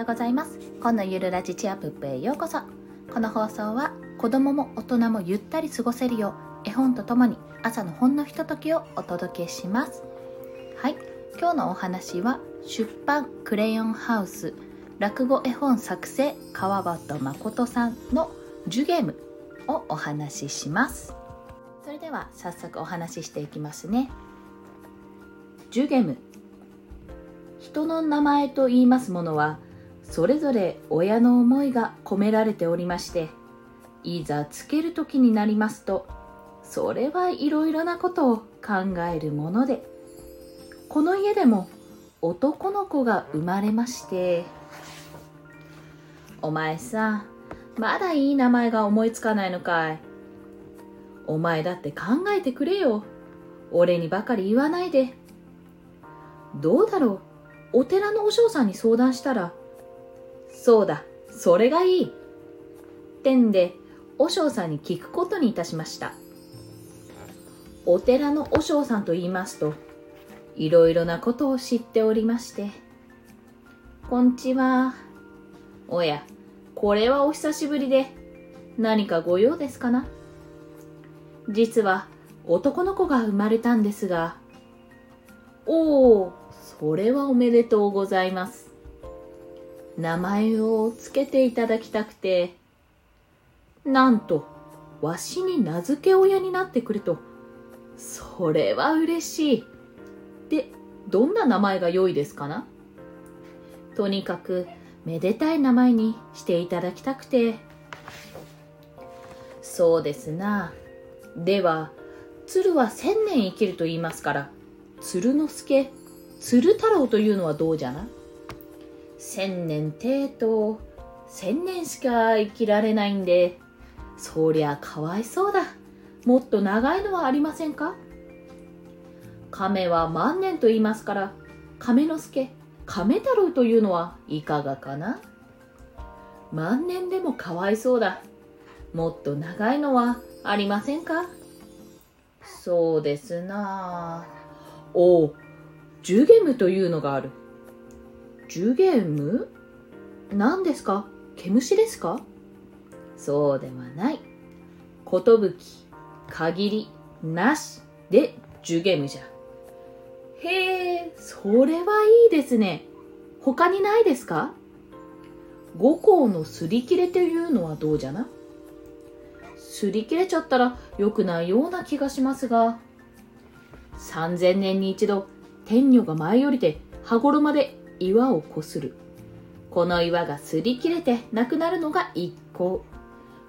ようございます。今のゆるラジチアプップへようこそ。この放送は子供も大人もゆったり過ごせるよう絵本とともに朝のほんのひとときをお届けします。はい。今日のお話は出版クレヨンハウス落語絵本作成川端誠さんのジュゲームをお話しします。それでは早速お話ししていきますね。ジュゲム。人の名前と言いますものはそれぞれ親の思いが込められておりましていざつける時になりますとそれはいろいろなことを考えるものでこの家でも男の子が生まれましてお前さまだいい名前が思いつかないのかい。お前だって考えてくれよ。俺にばかり言わないで。どうだろう。お寺の和尚さんに相談したらそうだそれがいい。ってんで和尚さんに聞くことにいたしました。お寺の和尚さんと言いますといろいろなことを知っておりまして。こんちは。おやこれはお久しぶりで何かご用ですかな？実は男の子が生まれたんですが。おおそれはおめでとうございます。名前を付けていただきたくてなんとわしに名付け親になってくれと。それは嬉しい。でどんな名前が良いですかな？とにかくめでたい名前にしていただきたくて。そうですな。では鶴は千年生きると言いますから鶴之助鶴太郎というのはどうじゃな？千年程度千年しか生きられないんでそりゃかわいそうだ。もっと長いのはありませんか？亀は万年と言いますから亀之助亀太郎というのはいかがかな？万年でもかわいそうだ。もっと長いのはありませんか？そうですな。おおジュゲムというのがある。ジュゲム？何ですか？毛虫ですか？そうではない。寿限りなしでジュゲムじゃ。へえそれはいいですね。他にないですか？五行のすり切れというのはどうじゃな？擦り切れちゃったら良くないような気がしますが。3000年に一度天女が舞い降りて羽衣で岩をこする。この岩が擦り切れてなくなるのが一向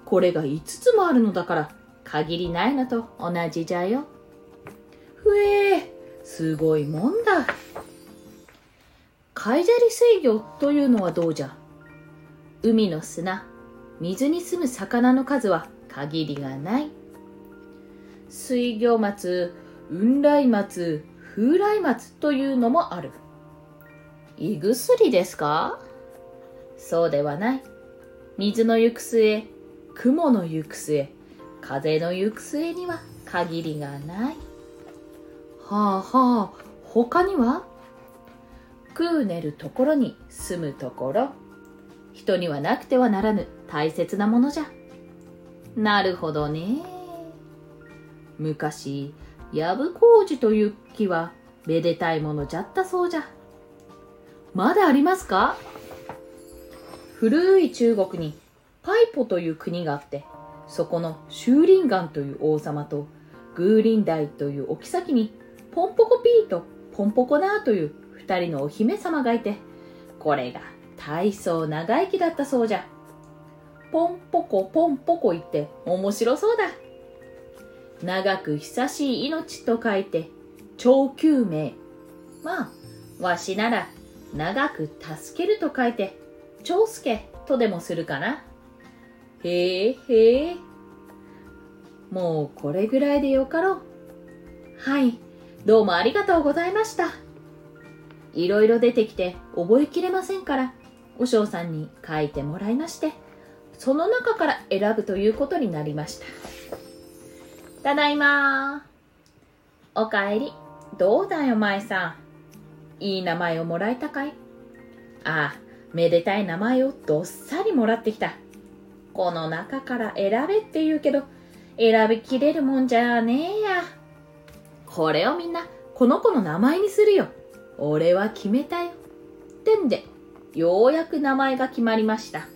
これが5つもあるのだから限りないのと同じじゃよ。ふえーすごいもんだ。海砂利水魚というのはどうじゃ？海の砂水に住む魚の数は限りがない。水魚松雲来松風来松というのもある。胃薬ですか？そうではない。水の行く末雲の行く末風の行く末には限りがない。はあはあ他には？食う寝るところに住むところ。人にはなくてはならぬ大切なものじゃ。なるほどね。昔、ヤブコウジという木はめでたいものじゃったそうじゃ。まだありますか？古い中国にパイポという国があって、そこのシューリンガンという王様とグーリンダイというお妃にポンポコピーとポンポコナーという二人のお姫様がいて、これが大層長生きだったそうじゃ。ポンポコポンポコ言って面白そうだ。長く久しい命と書いて、長久命。まあ、わしなら長く助けると書いて、長介とでもするかな？へえへえ。もうこれぐらいでよかろう。はい、どうもありがとうございました。いろいろ出てきて覚えきれませんから、お嬢さんに書いてもらいまして。その中から選ぶということになりました。ただいまおかえり。どうだよ、舞さん。いい名前をもらえたかい？ああ、めでたい名前をどっさりもらってきた。この中から選べって言うけど、選びきれるもんじゃねえや。これをみんな、この子の名前にするよ。俺は決めたよ。ってんで、ようやく名前が決まりました。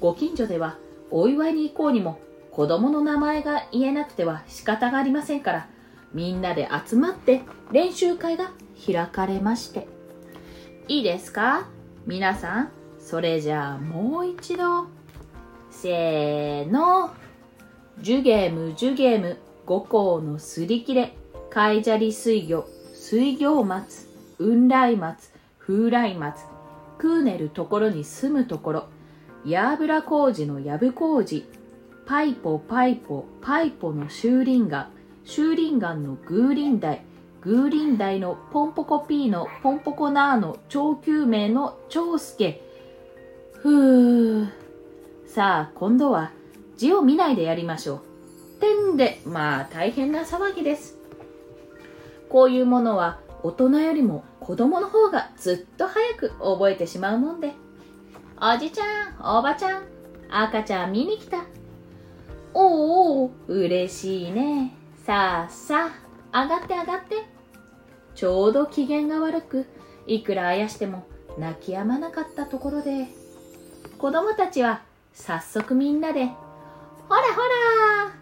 ご近所では、お祝いに行こうにも、子供の名前が言えなくては仕方がありませんから、みんなで集まって練習会が開かれまして。いいですか？皆さん、それじゃあもう一度。せーの。ジュゲーム、ジュゲーム、五校のすり切れ、海砂利水魚、水魚松、雲来松、風来松、クーネルところに住むところ、ヤーブラ工事のヤブ工事、パイポパイポパイポのシューリンガ、シューリンガンのグーリンダイ、グーリンダイのポンポコピーのポンポコナーの長久名の長介。ふー。さあ、今度は字を見ないでやりましょう。てんで、まあ大変な騒ぎです。こういうものは大人よりも子供の方がずっと早く覚えてしまうもんで。おじちゃん、おばちゃん、赤ちゃん見に来た。おお、嬉しいね。さあさあ、上がって上がって。ちょうど機嫌が悪く、いくらあやしても泣き止まなかったところで、子供たちは早速みんなで、ほらほら。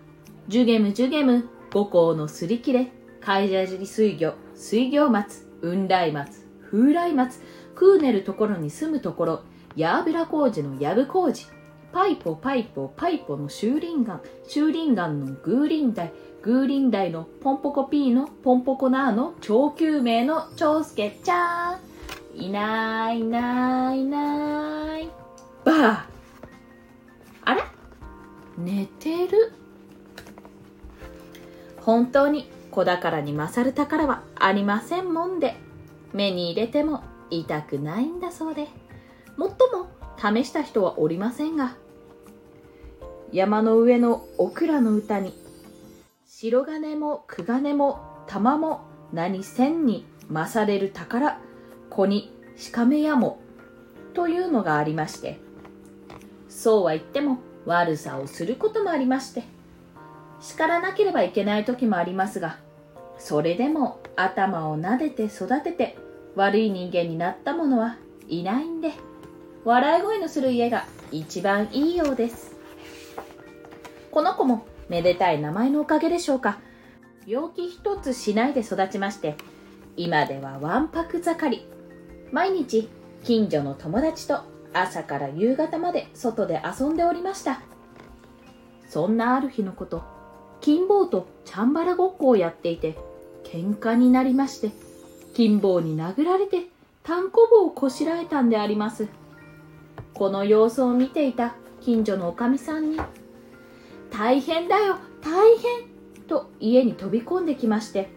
ジュゲムジュゲム、五校のすり切れ、海砂尻水魚、水魚松、雲来松、風来松、クーネルところに住むところ、ヤーブラ工事のヤブ工事、パイポパイポパイポのシューリンガン、シューリンガンのグーリンダイ、グーリンダイのポンポコピーのポンポコナーの超救命の長介ちゃん。いないいないいない。ばああれ？寝てる。本当に子宝に勝る宝はありませんもんで、目に入れても痛くないんだそうで、もっとも試した人はおりませんが、山の上のオクラの歌に、白金も九金も玉も何千に勝れる宝、子に鹿目やも、というのがありまして、そうは言っても悪さをすることもありまして、叱らなければいけない時もありますが、それでも頭を撫でて育てて悪い人間になった者はいないんで、笑い声のする家が一番いいようです。この子もめでたい名前のおかげでしょうか。病気一つしないで育ちまして、今ではわんぱく盛り。毎日近所の友達と朝から夕方まで外で遊んでおりました。そんなある日のこと、金棒とチャンバラごっこをやっていて、喧嘩になりまして、金棒に殴られて、単行棒をこしらえたんであります。この様子を見ていた近所のおかみさんに、大変だよ、大変と家に飛び込んできまして、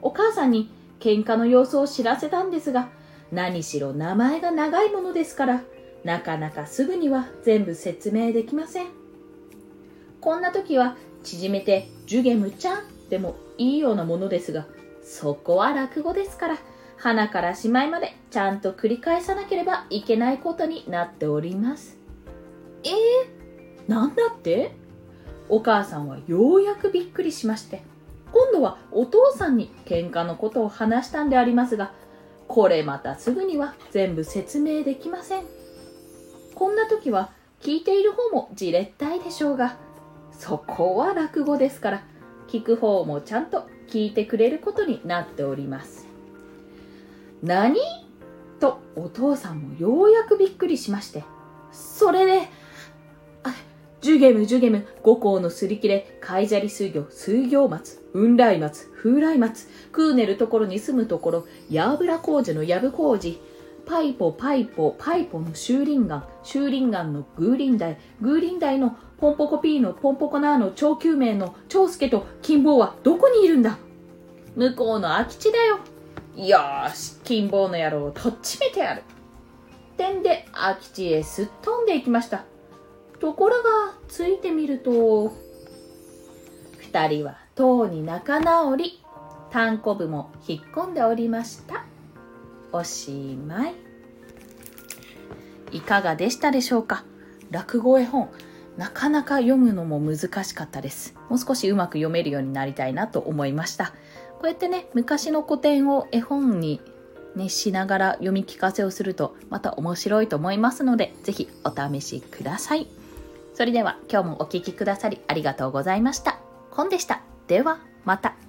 お母さんに喧嘩の様子を知らせたんですが、何しろ名前が長いものですから、なかなかすぐには全部説明できません。こんな時は縮めてジュゲムちゃんでもいいようなものですが、そこは落語ですから、花からしまいまでちゃんと繰り返さなければいけないことになっております。えー、なんだって？お母さんはようやくびっくりしまして、今度はお父さんに喧嘩のことを話したんでありますが、これまたすぐには全部説明できません。こんな時は聞いている方もじれったいでしょうが、そこは落語ですから、聞く方もちゃんと聞いてくれることになっております。何？とお父さんもようやくびっくりしまして、それで、ジュゲムジュゲム、五校のすり切れ、海砂利水魚、水魚松、雲来松、風来松、クーネルところに住むところ、ヤーブラ工事のヤブ工事、パイポパイポパイポのシューリンガン、シューリンガンのグーリンダイ、グーリンダイのポンポコピーのポンポコナーの超救命の長介と金棒はどこにいるんだ？向こうの空き地だよ。よし、金棒の野郎をとっちめてやる。てんで空き地へすっ飛んでいきました。ところが、ついてみると、二人はとうに仲直り、単行部も引っ込んでおりました。おしまい。いかがでしたでしょうか？落語絵本なかなか読むのも難しかったですもう少しうまく読めるようになりたいなと思いましたこうやってね昔の古典を絵本にね、しながら読み聞かせをするとまた面白いと思いますので、ぜひお試しください。それでは今日もお聴きくださりありがとうございました。コンでした。ではまた。